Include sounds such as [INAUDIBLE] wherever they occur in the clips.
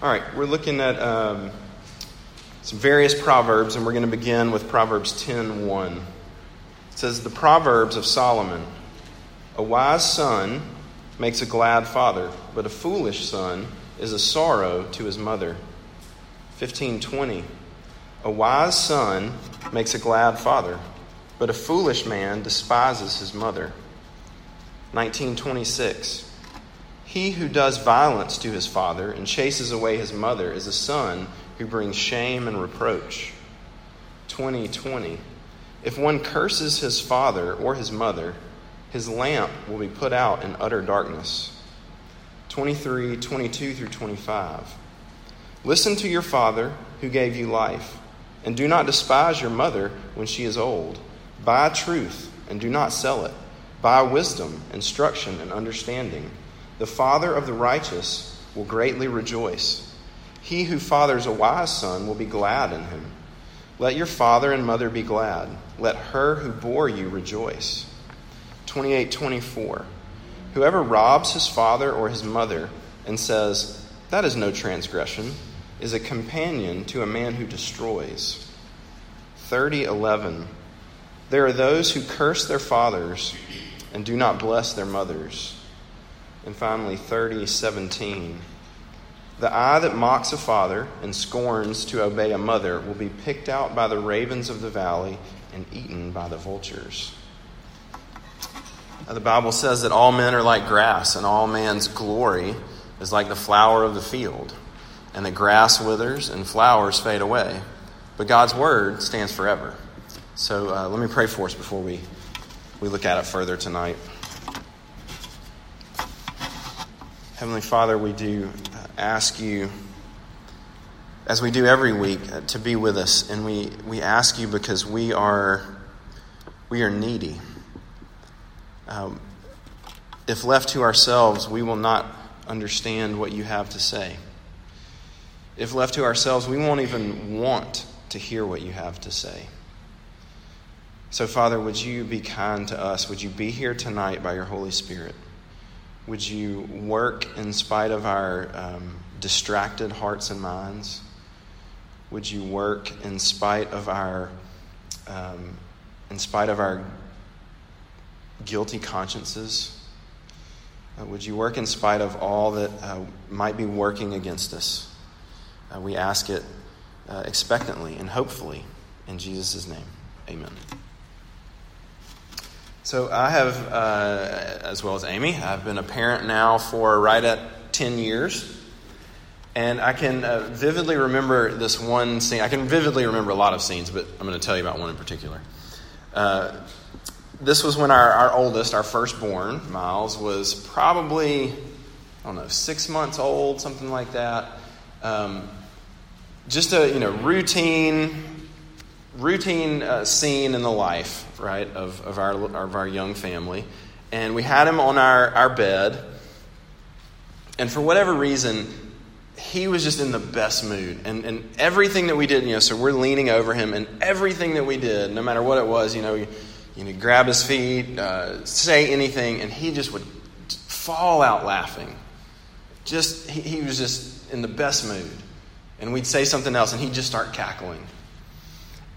All right, we're looking at um, some various proverbs, and we're going to begin with Proverbs 10 1. It says, The Proverbs of Solomon A wise son makes a glad father, but a foolish son is a sorrow to his mother. 1520. A wise son makes a glad father, but a foolish man despises his mother. 1926. He who does violence to his father and chases away his mother is a son who brings shame and reproach. 2020. If one curses his father or his mother, his lamp will be put out in utter darkness. 23, 22 through 25. Listen to your father who gave you life, and do not despise your mother when she is old. Buy truth and do not sell it. Buy wisdom, instruction, and understanding the father of the righteous will greatly rejoice. He who fathers a wise son will be glad in him. Let your father and mother be glad. Let her who bore you rejoice. 2824. Whoever robs his father or his mother and says, That is no transgression, is a companion to a man who destroys. 3011. There are those who curse their fathers and do not bless their mothers. And finally, 3017. The eye that mocks a father and scorns to obey a mother will be picked out by the ravens of the valley and eaten by the vultures. Now, the Bible says that all men are like grass, and all man's glory is like the flower of the field. And the grass withers and flowers fade away, but God's word stands forever. So uh, let me pray for us before we, we look at it further tonight. Heavenly Father, we do uh, ask you, as we do every week, uh, to be with us. And we, we ask you because we are, we are needy. Um, if left to ourselves, we will not understand what you have to say. If left to ourselves, we won't even want to hear what you have to say. So, Father, would you be kind to us? Would you be here tonight by your Holy Spirit? Would you work in spite of our um, distracted hearts and minds? Would you work in spite of our, um, in spite of our guilty consciences? Uh, would you work in spite of all that uh, might be working against us? Uh, we ask it uh, expectantly and hopefully in Jesus' name. Amen. So I have, uh, as well as Amy, I've been a parent now for right at 10 years. And I can uh, vividly remember this one scene. I can vividly remember a lot of scenes, but I'm going to tell you about one in particular. Uh, this was when our, our oldest, our firstborn, Miles, was probably, I don't know, six months old, something like that. Um, just a you know routine routine uh, scene in the life, right, of, of, our, of our young family. And we had him on our, our bed. And for whatever reason, he was just in the best mood. And, and everything that we did, you know, so we're leaning over him, and everything that we did, no matter what it was, you know, you, you know grab his feet, uh, say anything, and he just would fall out laughing. Just, he, he was just in the best mood. And we'd say something else, and he'd just start cackling.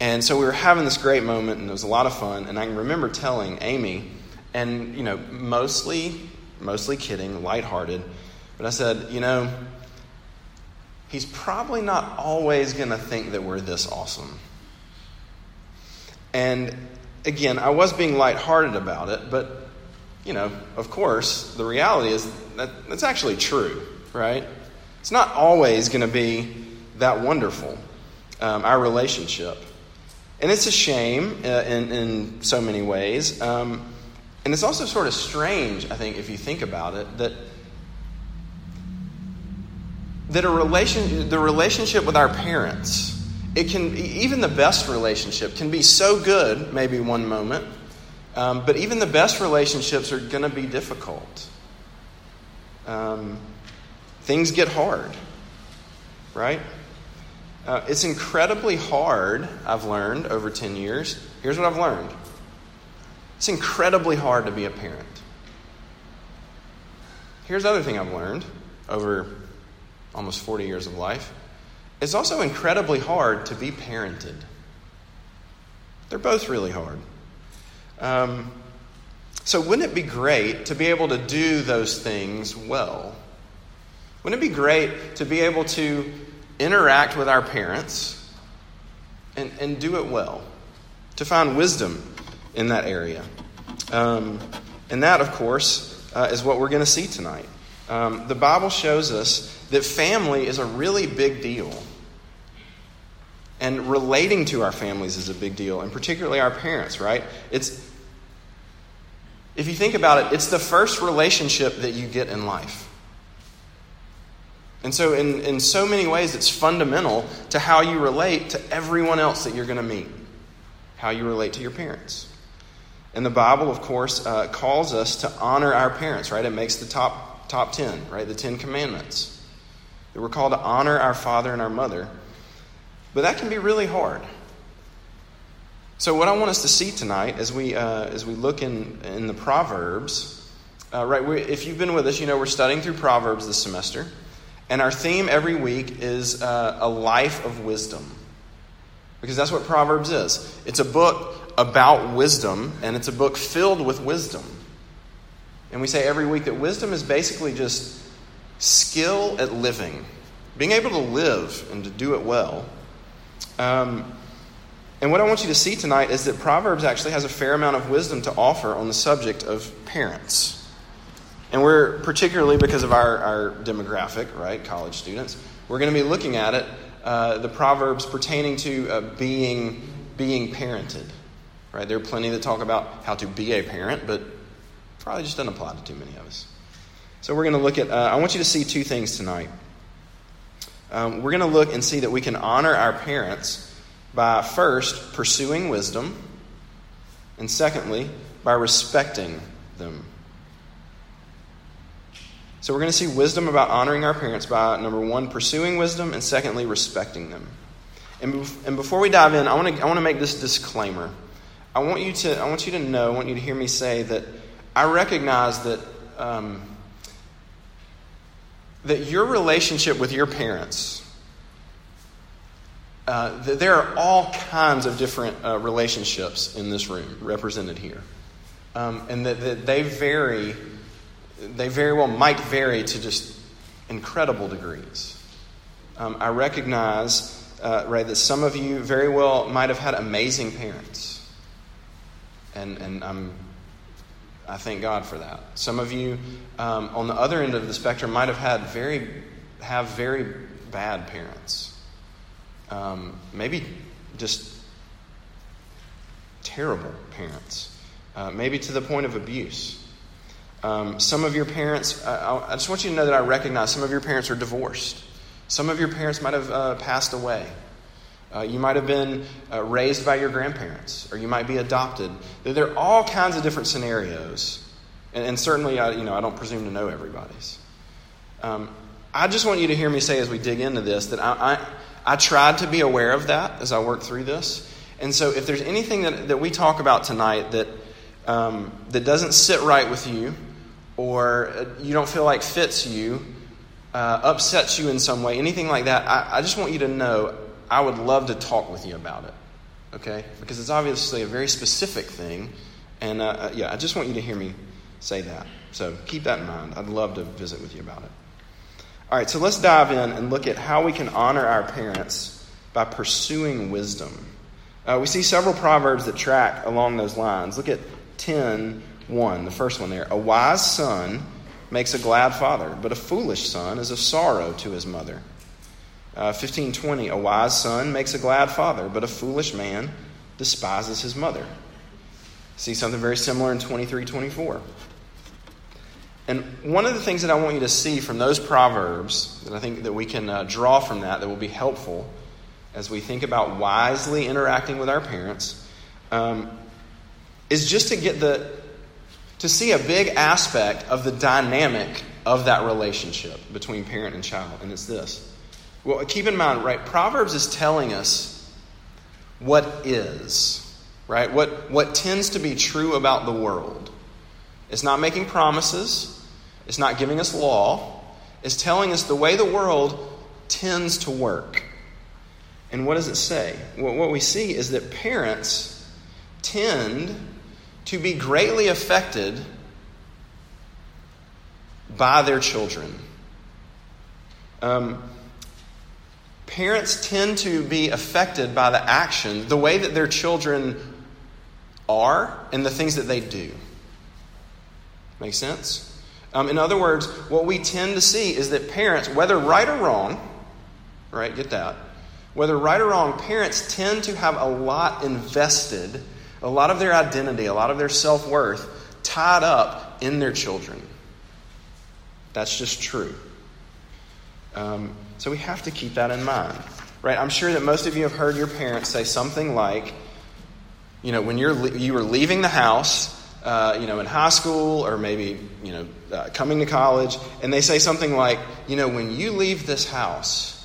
And so we were having this great moment, and it was a lot of fun. And I can remember telling Amy, and you know, mostly, mostly kidding, lighthearted, but I said, you know, he's probably not always going to think that we're this awesome. And again, I was being lighthearted about it, but you know, of course, the reality is that that's actually true, right? It's not always going to be that wonderful, um, our relationship. And it's a shame uh, in, in so many ways. Um, and it's also sort of strange, I think, if you think about it, that, that a relation, the relationship with our parents, it can, even the best relationship can be so good, maybe one moment, um, but even the best relationships are going to be difficult. Um, things get hard, right? Uh, it's incredibly hard, I've learned over 10 years. Here's what I've learned it's incredibly hard to be a parent. Here's the other thing I've learned over almost 40 years of life, it's also incredibly hard to be parented. They're both really hard. Um, so, wouldn't it be great to be able to do those things well? Wouldn't it be great to be able to interact with our parents and, and do it well? To find wisdom in that area. Um, and that, of course, uh, is what we're going to see tonight. Um, the Bible shows us that family is a really big deal. And relating to our families is a big deal, and particularly our parents, right? It's if you think about it, it's the first relationship that you get in life. And so, in, in so many ways, it's fundamental to how you relate to everyone else that you're going to meet, how you relate to your parents. And the Bible, of course, uh, calls us to honor our parents, right? It makes the top, top 10, right? The Ten Commandments. That we're called to honor our father and our mother. But that can be really hard. So, what I want us to see tonight as we, uh, as we look in, in the Proverbs, uh, right, if you've been with us, you know we're studying through Proverbs this semester. And our theme every week is uh, a life of wisdom. Because that's what Proverbs is. It's a book about wisdom, and it's a book filled with wisdom. And we say every week that wisdom is basically just skill at living, being able to live and to do it well. Um, and what I want you to see tonight is that Proverbs actually has a fair amount of wisdom to offer on the subject of parents. And we're particularly because of our, our demographic, right, college students, we're going to be looking at it, uh, the Proverbs pertaining to uh, being, being parented. Right? There are plenty that talk about how to be a parent, but probably just doesn't apply to too many of us. So we're going to look at, uh, I want you to see two things tonight. Um, we're going to look and see that we can honor our parents by first pursuing wisdom, and secondly, by respecting them. So we're going to see wisdom about honoring our parents by number one, pursuing wisdom, and secondly, respecting them. And, and before we dive in, I want to I want to make this disclaimer. I want you to I want you to know, I want you to hear me say that I recognize that um, that your relationship with your parents uh, there are all kinds of different uh, relationships in this room represented here. Um, and that, that, they vary, they very well might vary to just incredible degrees. Um, I recognize, uh, right, that some of you very well might have had amazing parents. And, and I'm, I thank God for that. Some of you um, on the other end of the spectrum might have had very, have very bad parents um, maybe just terrible parents, uh, maybe to the point of abuse. Um, some of your parents, uh, I just want you to know that I recognize some of your parents are divorced. Some of your parents might have uh, passed away. Uh, you might have been uh, raised by your grandparents, or you might be adopted. There are all kinds of different scenarios, and, and certainly, I, you know, I don't presume to know everybody's. Um, I just want you to hear me say as we dig into this that I, I I tried to be aware of that as I worked through this. And so, if there's anything that, that we talk about tonight that, um, that doesn't sit right with you, or uh, you don't feel like fits you, uh, upsets you in some way, anything like that, I, I just want you to know I would love to talk with you about it. Okay? Because it's obviously a very specific thing. And uh, uh yeah, I just want you to hear me say that. So keep that in mind. I'd love to visit with you about it. All right, so let's dive in and look at how we can honor our parents by pursuing wisdom. Uh, we see several proverbs that track along those lines. Look at 10 1, the first one there. A wise son makes a glad father, but a foolish son is a sorrow to his mother. Uh, 1520, a wise son makes a glad father, but a foolish man despises his mother. See something very similar in 2324. And one of the things that I want you to see from those proverbs that I think that we can uh, draw from that that will be helpful as we think about wisely interacting with our parents um, is just to get the to see a big aspect of the dynamic of that relationship between parent and child, and it's this. Well, keep in mind, right? Proverbs is telling us what is, right? What what tends to be true about the world. It's not making promises. It's not giving us law, it's telling us the way the world tends to work. And what does it say? Well, what we see is that parents tend to be greatly affected by their children. Um, parents tend to be affected by the action, the way that their children are, and the things that they do. Make sense? Um, in other words, what we tend to see is that parents, whether right or wrong, right, get that, whether right or wrong, parents tend to have a lot invested, a lot of their identity, a lot of their self worth tied up in their children. That's just true. Um, so we have to keep that in mind, right? I'm sure that most of you have heard your parents say something like, you know, when you're you were leaving the house, uh, you know, in high school or maybe you know uh, coming to college, and they say something like, you know, when you leave this house,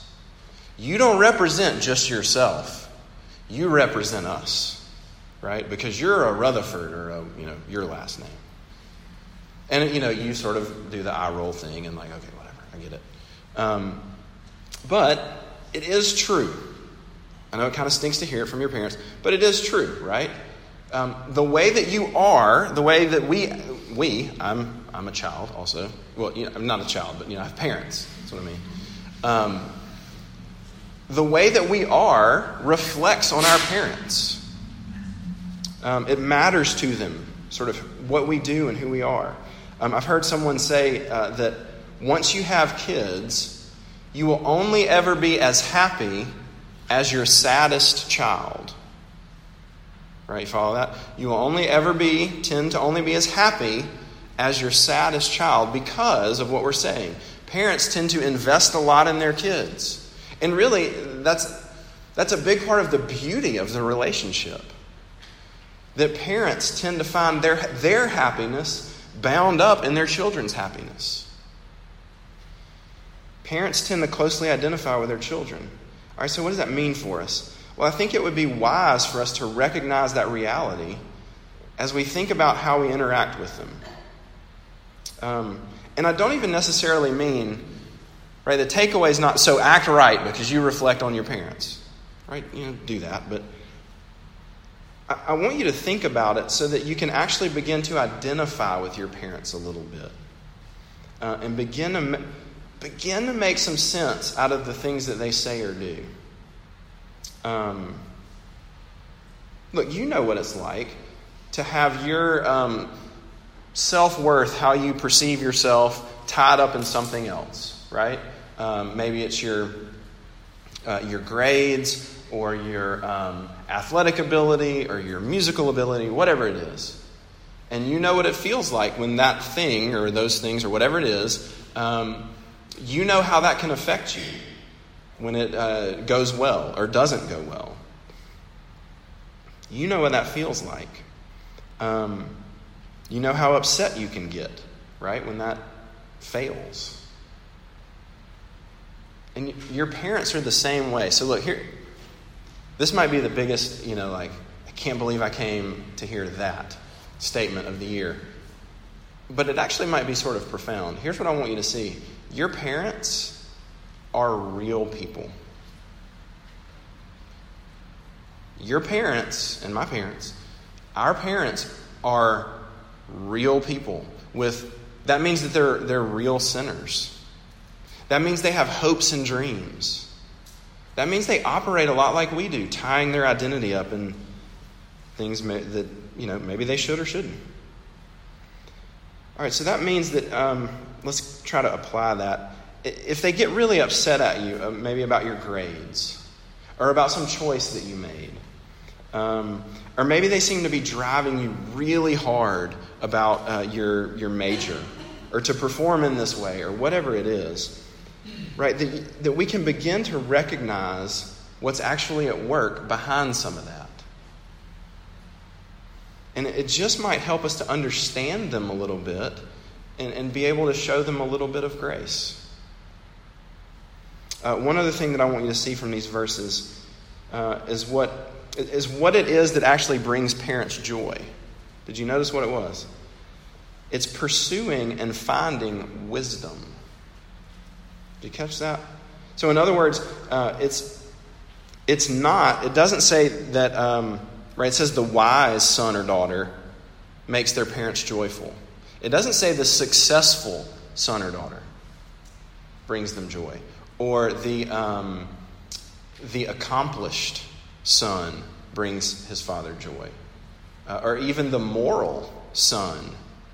you don't represent just yourself, you represent us, right? Because you're a Rutherford or a, you know your last name. And, you know, you sort of do the eye roll thing and, like, okay, whatever, I get it. Um, but it is true. I know it kind of stinks to hear it from your parents, but it is true, right? Um, the way that you are, the way that we, we, I'm, I'm a child also. Well, you know, I'm not a child, but, you know, I have parents. That's what I mean. Um, the way that we are reflects on our parents. Um, it matters to them, sort of what we do and who we are. Um, I've heard someone say uh, that once you have kids, you will only ever be as happy as your saddest child. Right? You follow that? You will only ever be, tend to only be as happy as your saddest child because of what we're saying. Parents tend to invest a lot in their kids. And really, that's, that's a big part of the beauty of the relationship. That parents tend to find their, their happiness bound up in their children's happiness. Parents tend to closely identify with their children. All right, so what does that mean for us? Well, I think it would be wise for us to recognize that reality as we think about how we interact with them. Um, and I don't even necessarily mean, right, the takeaway is not so act right because you reflect on your parents. Right? You know, do that. But I, want you to think about it so that you can actually begin to identify with your parents a little bit uh, and begin to, begin to make some sense out of the things that they say or do. Um, look, you know what it's like to have your um, self worth, how you perceive yourself, tied up in something else, right? Um, maybe it's your uh, your grades or your um, athletic ability or your musical ability, whatever it is. And you know what it feels like when that thing or those things or whatever it is, um, you know how that can affect you when it uh, goes well or doesn't go well. You know what that feels like. Um, you know how upset you can get, right, when that fails. And your parents are the same way. So, look, here, this might be the biggest, you know, like, I can't believe I came to hear that statement of the year. But it actually might be sort of profound. Here's what I want you to see your parents are real people. Your parents and my parents, our parents are real people with that means that they're they're real sinners. That means they have hopes and dreams. That means they operate a lot like we do, tying their identity up in things that, you know, maybe they should or shouldn't. All right, so that means that, um, let's try to apply that. If they get really upset at you, uh, maybe about your grades, or about some choice that you made, um, or maybe they seem to be driving you really hard about uh, your, your major, or to perform in this way, or whatever it is right? That, that we can begin to recognize what's actually at work behind some of that. And it just might help us to understand them a little bit and, and be able to show them a little bit of grace. Uh, one other thing that I want you to see from these verses uh, is, what, is what it is that actually brings parents joy. Did you notice what it was? It's pursuing and finding wisdom. Do you catch that? So, in other words, uh, it's it's not. It doesn't say that. Um, right? It says the wise son or daughter makes their parents joyful. It doesn't say the successful son or daughter brings them joy, or the um, the accomplished son brings his father joy, uh, or even the moral son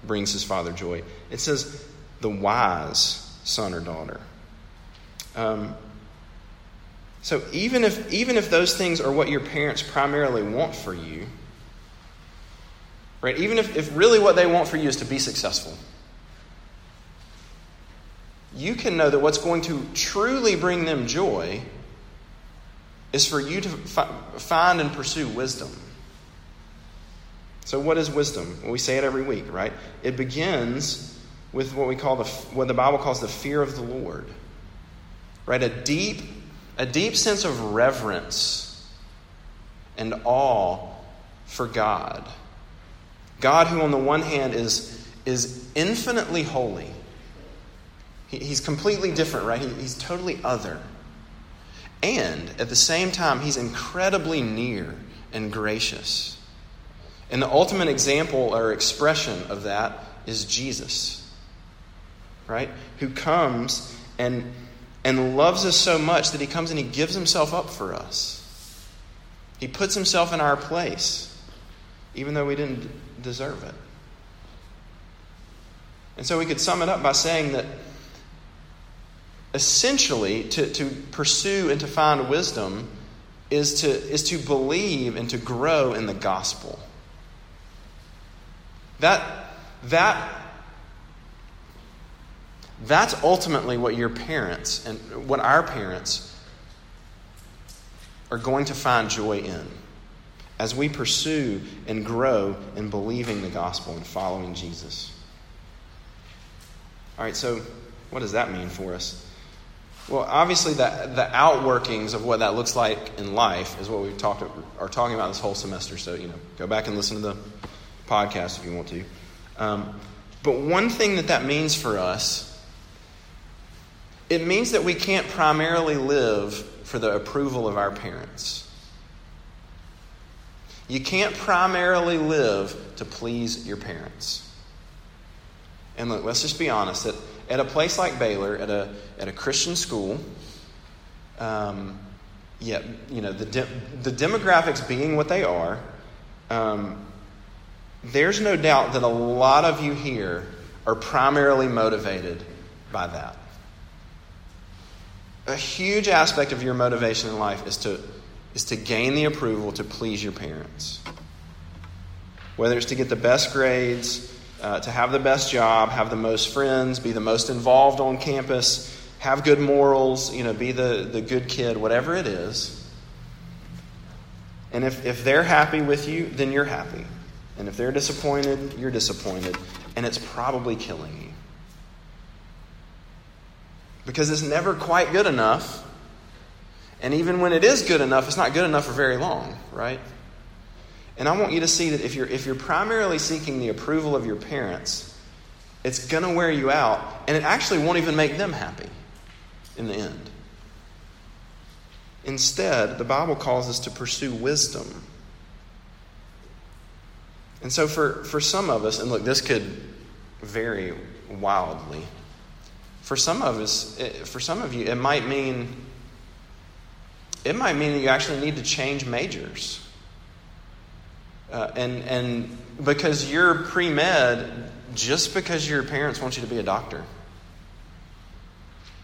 brings his father joy. It says the wise son or daughter. Um, so even if even if those things are what your parents primarily want for you, right? Even if, if really what they want for you is to be successful, you can know that what's going to truly bring them joy is for you to fi- find and pursue wisdom. So, what is wisdom? Well, we say it every week, right? It begins with what we call the what the Bible calls the fear of the Lord. Right? A deep a deep sense of reverence and awe for God. God who on the one hand is is infinitely holy. He, he's completely different, right? He, he's totally other. And at the same time, he's incredibly near and gracious. And the ultimate example or expression of that is Jesus right? Who comes and, and loves us so much that he comes and he gives himself up for us. He puts himself in our place, even though we didn't deserve it. And so we could sum it up by saying that essentially to, to pursue and to find wisdom is to, is to believe and to grow in the gospel. That, that that's ultimately what your parents and what our parents are going to find joy in as we pursue and grow in believing the gospel and following Jesus. All right, so what does that mean for us? Well, obviously, the, the outworkings of what that looks like in life is what we talked are talking about this whole semester. So, you know, go back and listen to the podcast if you want to. Um, but one thing that that means for us it means that we can't primarily live for the approval of our parents. You can't primarily live to please your parents. And look, let's just be honest that at a place like Baylor, at a, at a Christian school, um, yeah, you know, the, de- the demographics being what they are, um, there's no doubt that a lot of you here are primarily motivated by that a huge aspect of your motivation in life is to, is to gain the approval to please your parents. Whether it's to get the best grades, uh, to have the best job, have the most friends, be the most involved on campus, have good morals, you know, be the, the good kid, whatever it is. And if, if they're happy with you, then you're happy. And if they're disappointed, you're disappointed. And it's probably killing you because it's never quite good enough. And even when it is good enough, it's not good enough for very long, right? And I want you to see that if you're, if you're primarily seeking the approval of your parents, it's going to wear you out, and it actually won't even make them happy in the end. Instead, the Bible calls us to pursue wisdom. And so, for, for some of us, and look, this could vary wildly. For some of us, for some of you, it might mean it might mean that you actually need to change majors. Uh, and and because you're pre med, just because your parents want you to be a doctor,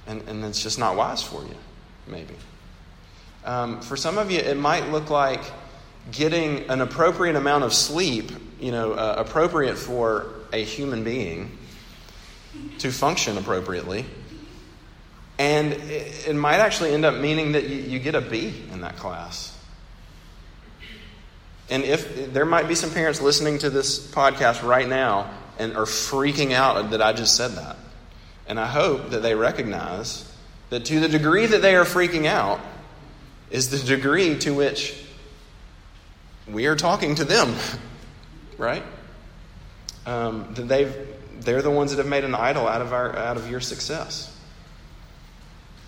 and and it's just not wise for you, maybe. Um, for some of you, it might look like getting an appropriate amount of sleep, you know, uh, appropriate for a human being to function appropriately. And it, might actually end up meaning that you, you get a B in that class. And if there might be some parents listening to this podcast right now and are freaking out that I just said that. And I hope that they recognize that to the degree that they are freaking out is the degree to which we are talking to them, [LAUGHS] right? Um, that they've they're the ones that have made an idol out of, our, out of your success.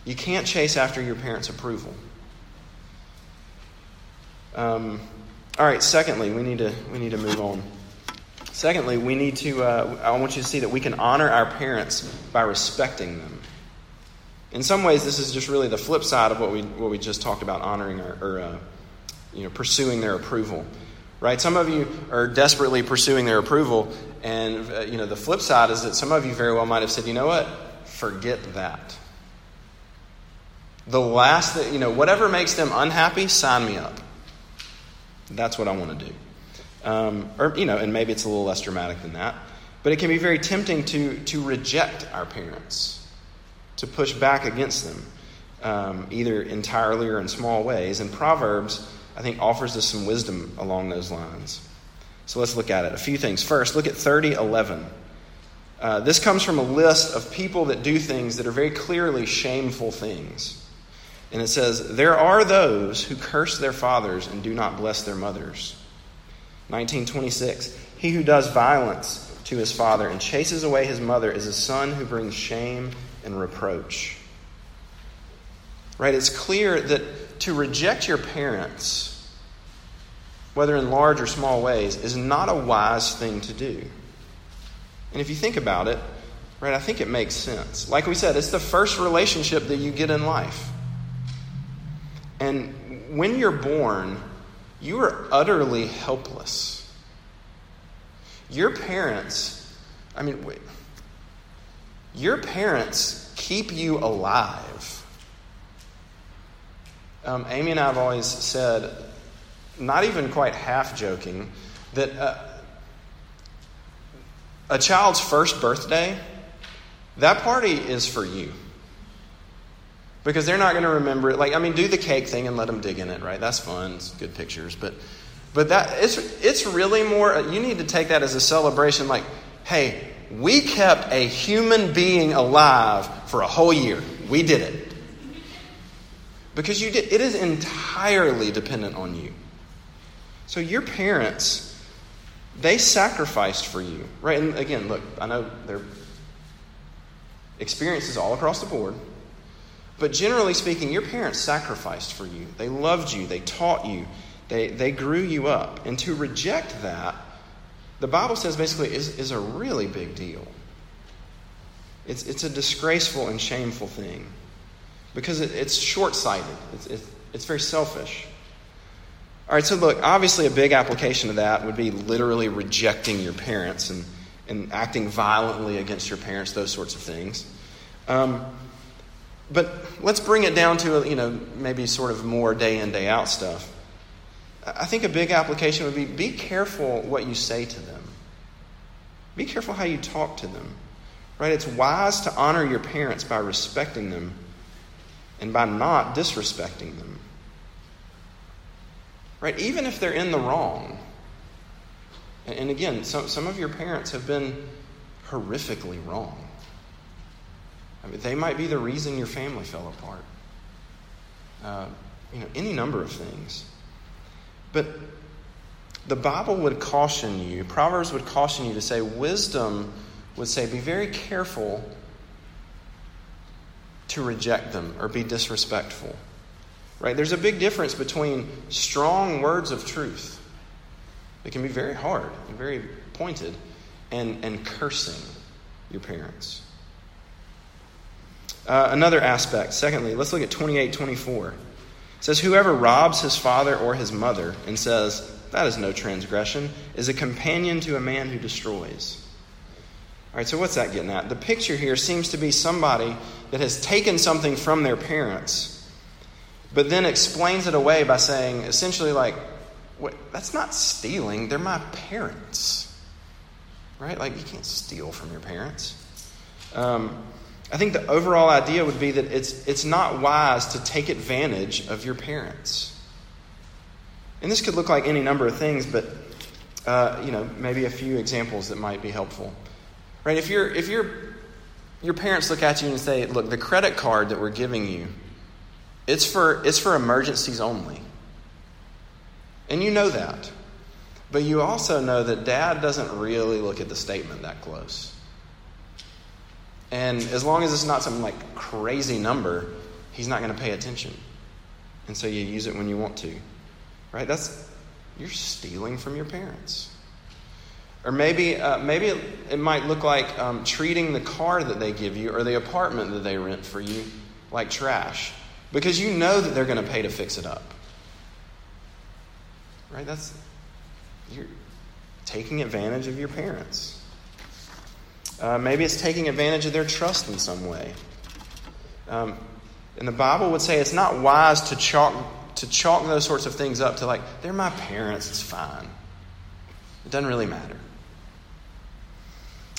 You can't chase after your parents' approval. Um, all right, secondly, we need to, we need to move on. Secondly, we need to, uh, I want you to see that we can honor our parents by respecting them. In some ways, this is just really the flip side of what we, what we just talked about honoring our, or uh, you know, pursuing their approval. Right? Some of you are desperately pursuing their approval, and uh, you know, the flip side is that some of you very well might have said, you know what? Forget that. The last that, you know, whatever makes them unhappy, sign me up. That's what I want to do. Um, or, you know, and maybe it's a little less dramatic than that. But it can be very tempting to, to reject our parents, to push back against them, um, either entirely or in small ways. And Proverbs, I think, offers us some wisdom along those lines. So let's look at it. A few things. First, look at 3011. Uh, this comes from a list of people that do things that are very clearly shameful things. And it says, There are those who curse their fathers and do not bless their mothers. 1926. He who does violence to his father and chases away his mother is a son who brings shame and reproach. Right? It's clear that to reject your parents, whether in large or small ways, is not a wise thing to do. And if you think about it, right, I think it makes sense. Like we said, it's the first relationship that you get in life. And when you're born, you are utterly helpless. Your parents, I mean, wait, your parents keep you alive. Um, Amy and I have always said, not even quite half joking, that uh, a child's first birthday, that party is for you because they're not going to remember it. Like, I mean, do the cake thing and let them dig in it, right? That's fun. It's good pictures, but but that it's it's really more. You need to take that as a celebration. Like, hey, we kept a human being alive for a whole year. We did it because you did. It is entirely dependent on you. So your parents. They sacrificed for you, right? And again, look, I know their experiences all across the board. But generally speaking, your parents sacrificed for you. They loved you, they taught you, they, they grew you up. And to reject that, the Bible says basically is, is a really big deal. It's, it's a disgraceful and shameful thing because it, it's short sighted, it's, it's, it's very selfish. All right, so look, obviously, a big application of that would be literally rejecting your parents and, and acting violently against your parents, those sorts of things. Um, but let's bring it down to, you know, maybe sort of more day in, day out stuff. I think a big application would be be careful what you say to them. Be careful how you talk to them. Right? It's wise to honor your parents by respecting them and by not disrespecting them. Right? Even if they're in the wrong. And again, some, some of your parents have been horrifically wrong. I mean, they might be the reason your family fell apart. Uh, you know, any number of things. But the Bible would caution you, Proverbs would caution you to say, wisdom would say, be very careful to reject them or be disrespectful. Right? There's a big difference between strong words of truth. It can be very hard and very pointed, and, and cursing your parents. Uh, another aspect, secondly, let's look at 28 24. It says, Whoever robs his father or his mother and says, That is no transgression, is a companion to a man who destroys. All right, so what's that getting at? The picture here seems to be somebody that has taken something from their parents, but then explains it away by saying, essentially, like, that's not stealing, they're my parents. Right? Like, you can't steal from your parents. Um, I think the overall idea would be that it's, it's not wise to take advantage of your parents. And this could look like any number of things, but uh, you know, maybe a few examples that might be helpful. Right? If you're if you're your parents look at you and say, "Look, the credit card that we're giving you, it's for it's for emergencies only." And you know that. But you also know that dad doesn't really look at the statement that close. And as long as it's not some like crazy number, he's not going to pay attention. And so you use it when you want to. Right? That's you're stealing from your parents. Or maybe, uh, maybe it, might look like um, treating the car that they give you or the apartment that they rent for you like trash because you know that they're going to pay to fix it up. Right? That's you're taking advantage of your parents. Uh, maybe it's taking advantage of their trust in some way. Um, and the Bible would say it's not wise to chalk to chalk those sorts of things up to like they're my parents. It's fine. It doesn't really matter.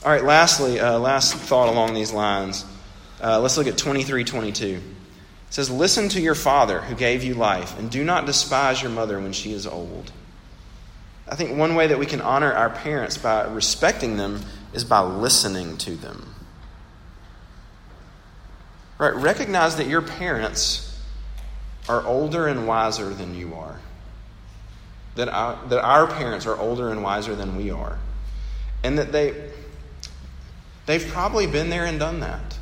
All right. Lastly, uh, last thought along these lines. Uh, let's look at twenty three twenty two. It says, Listen to your father who gave you life, and do not despise your mother when she is old. I think one way that we can honor our parents by respecting them is by listening to them. Right? Recognize that your parents are older and wiser than you are. That our, that our parents are older and wiser than we are. And that they, they've probably been there and done that.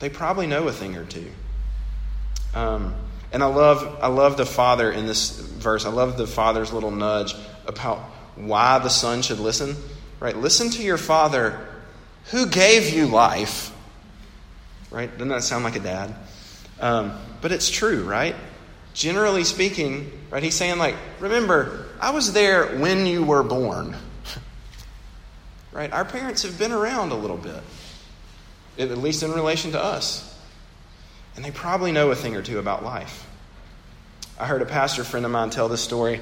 They probably know a thing or two. Um, and I love, I love the father in this verse. I love the father's little nudge about why the son should listen. Right? Listen to your father who gave you life. Right? Doesn't that sound like a dad? Um, but it's true, right? Generally speaking, right? He's saying, like, remember, I was there when you were born. [LAUGHS] right? Our parents have been around a little bit, at least in relation to us and they probably know a thing or two about life. I heard a pastor friend of mine tell this story.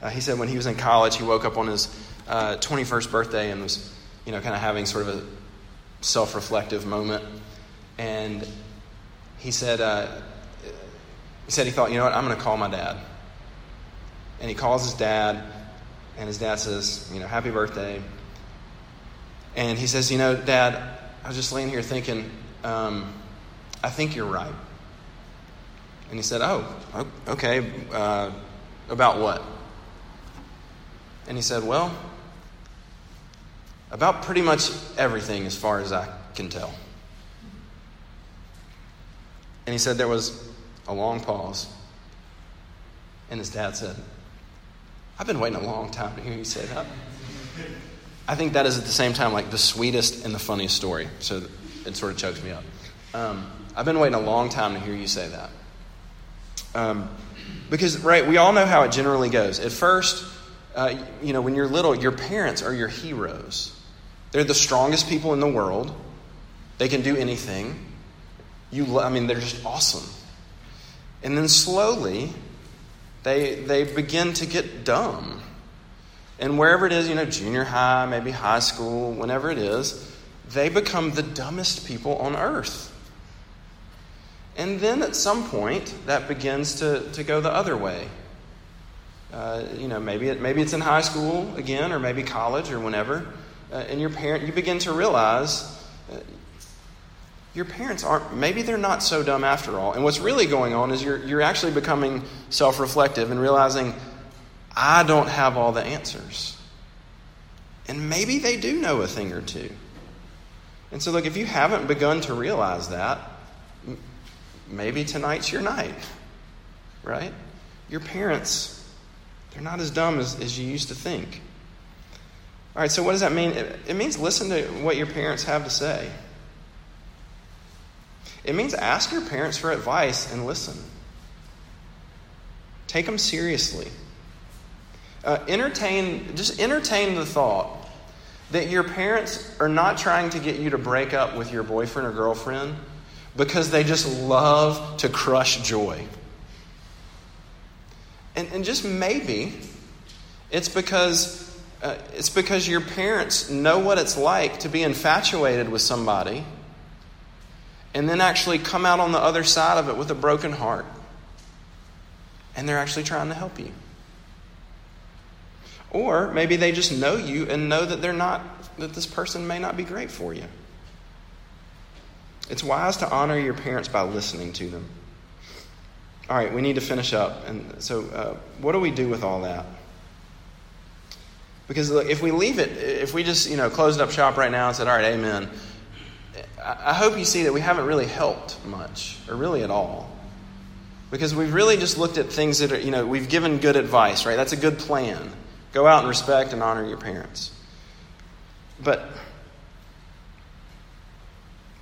Uh, he said when he was in college, he woke up on his uh, 21st birthday and was, you know, kind of having sort of a self reflective moment. And he said, uh, he said he thought, you know what, I'm going to call my dad. And he calls his dad, and his dad says, you know, happy birthday. And he says, you know, dad, I was just laying here thinking, um, I think you're right. And he said, Oh, okay. Uh, about what? And he said, Well, about pretty much everything as far as I can tell. And he said there was a long pause. And his dad said, I've been waiting a long time to hear you say that. I think that is at the same time like the sweetest and the funniest story. So it sort of chokes me up. Um, I've been waiting a long time to hear you say that. Um, because, right, we all know how it generally goes. At first, uh, you know, when you're little, your parents are your heroes. They're the strongest people in the world. They can do anything. You, I mean, they're just awesome. And then slowly, they, they begin to get dumb. And wherever it is, you know, junior high, maybe high school, whenever it is, they become the dumbest people on earth. And then at some point, that begins to, to go the other way. Uh, you know, maybe, it, maybe it's in high school again, or maybe college, or whenever. Uh, and your parent, you begin to realize uh, your parents aren't, maybe they're not so dumb after all. And what's really going on is you're, you're actually becoming self reflective and realizing, I don't have all the answers. And maybe they do know a thing or two. And so, look, if you haven't begun to realize that, maybe tonight's your night, right? Your parents, they're not as dumb as, as you used to think. All right, so what does that mean? It, it means listen to what your parents have to say. It means ask your parents for advice and listen. Take them seriously. Uh, entertain, just entertain the thought that your parents are not trying to get you to break up with your boyfriend or girlfriend because they just love to crush joy. And, and just maybe it's because uh, it's because your parents know what it's like to be infatuated with somebody and then actually come out on the other side of it with a broken heart. And they're actually trying to help you. Or maybe they just know you and know that they're not that this person may not be great for you. It's wise to honor your parents by listening to them. All right, we need to finish up. And so, uh, what do we do with all that? Because look, if we leave it, if we just you know closed up shop right now and said, "All right, Amen," I hope you see that we haven't really helped much, or really at all. Because we've really just looked at things that are, you know, we've given good advice, right? That's a good plan. Go out and respect and honor your parents. But,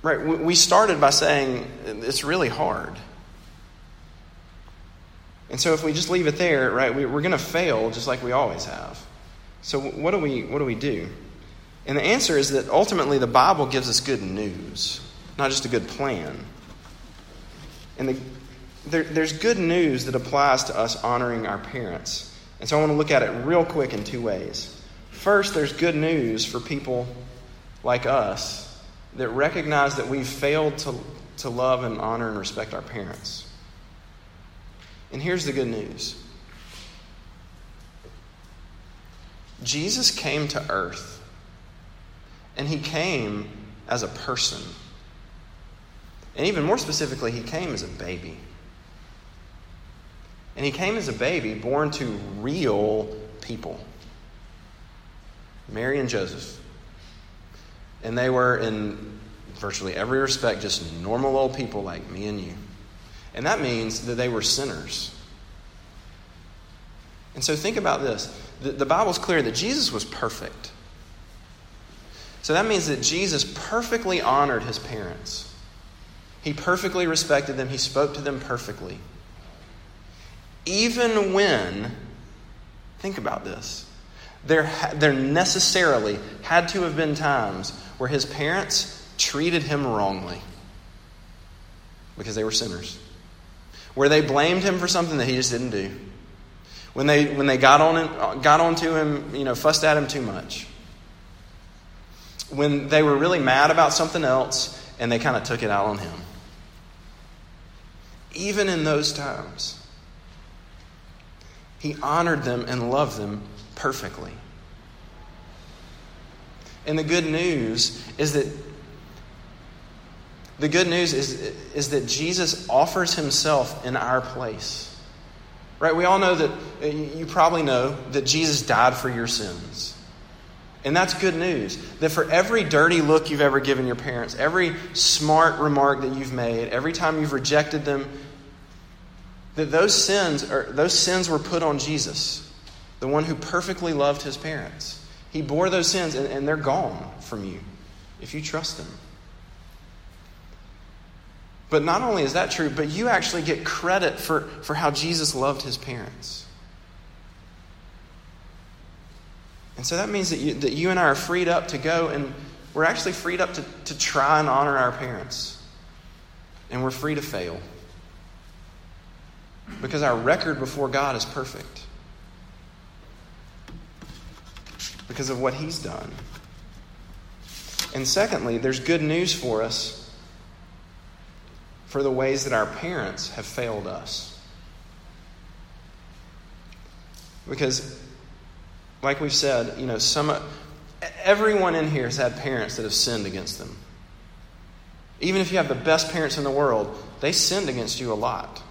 right, we started by saying it's really hard. And so if we just leave it there, right, we, are going to fail just like we always have. So what do we what do we do? And the answer is that ultimately the Bible gives us good news, not just a good plan. And the, there, there's good news that applies to us honoring our parents. And so I want to look at it real quick in two ways. First, there's good news for people like us that recognize that we've failed to, to love and honor and respect our parents. And here's the good news Jesus came to earth, and he came as a person. And even more specifically, he came as a baby. And he came as a baby born to real people Mary and Joseph. And they were, in virtually every respect, just normal old people like me and you. And that means that they were sinners. And so think about this the, the Bible's clear that Jesus was perfect. So that means that Jesus perfectly honored his parents. He perfectly respected them. He spoke to them perfectly. Even when, think about this, there, there necessarily had to have been times where his parents treated him wrongly because they were sinners, where they blamed him for something that he just didn't do when they, when they got, on, got onto him, you know, fussed at him too much. When they were really mad about something else and they kind of took it out on him. Even in those times, he honored them and loved them perfectly. And the good news is that the good news is, is that Jesus offers himself in our place. Right? We all know that, uh, you probably know that Jesus died for your sins. And that's good news. That for every dirty look you've ever given your parents, every smart remark that you've made, every time you've rejected them, that those sins are, those sins were put on Jesus, the one who perfectly loved his parents. He bore those sins and, and they're gone from you if you trust him. But not only is that true, but you actually get credit for, for how Jesus loved his parents. And so that means that you, that you and I are freed up to go, and we're actually freed up to, to try and honor our parents. And we're free to fail. Because our record before God is perfect. Because of what He's done. And secondly, there's good news for us for the ways that our parents have failed us. Because, like we've said, you know, some, everyone in here has had parents that have sinned against them. Even if you have the best parents in the world, they sinned against you a lot.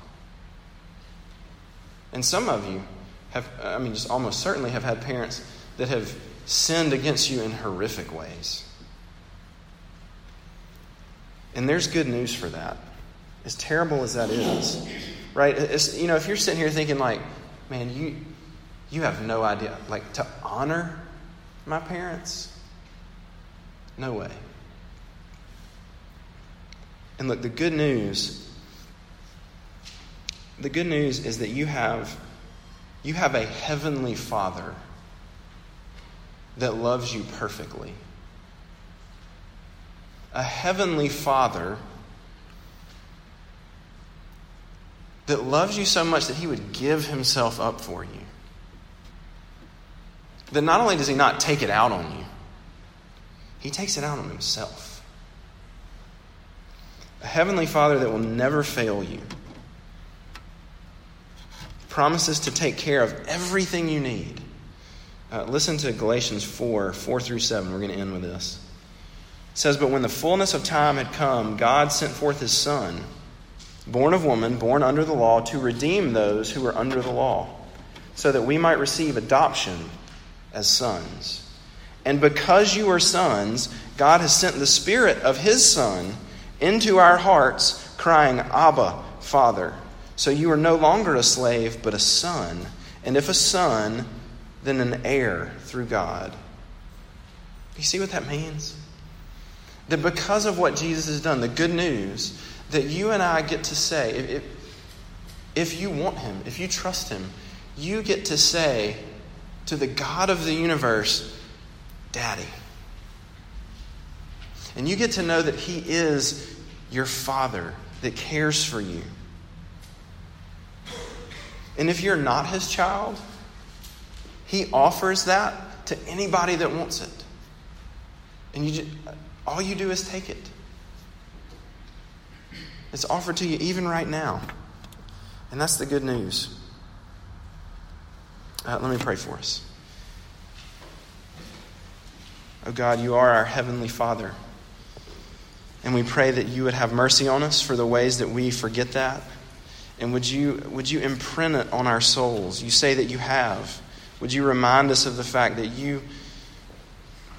And some of you have, I mean, just almost certainly have had parents that have sinned against you in horrific ways. And there's good news for that as terrible as that is, right? It's, you know, if you're sitting here thinking like, man, you you have no idea, like to honor my parents, no way. And look, the good news, the good news is that you have you have a heavenly Father that loves you perfectly. A heavenly Father that loves you so much that he would give himself up for you. That not only does he not take it out on you, he takes it out on himself. A heavenly Father that will never fail you promises to take care of everything you need. Uh, listen to Galatians 4 4 through 7. We're going to end with this. It says, But when the fullness of time had come, God sent forth his Son born of woman, born under the law, to redeem those who were under the law, so that we might receive adoption as sons. And because you are sons, God has sent the Spirit of His Son into our hearts, crying, Abba, Father. So you are no longer a slave, but a son. And if a son, then an heir through God. You see what that means? That because of what Jesus has done, the good news, that you and I get to say, if, if you want Him, if you trust Him, you get to say to the God of the universe, Daddy. And you get to know that He is your Father that cares for you. And if you're not His child, He offers that to anybody that wants it. And you just, all you do is take it. It's offered to you even right now. And that's the good news. Uh, let me pray for us. Oh God, you are our Heavenly Father. And we pray that you would have mercy on us for the ways that we forget that. And would you, would you imprint it on our souls? You say that you have. Would you remind us of the fact that you,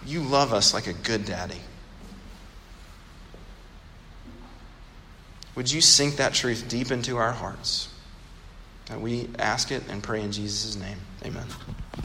you love us like a good daddy? Would you sink that truth deep into our hearts? That we ask it and pray in Jesus' name. Amen.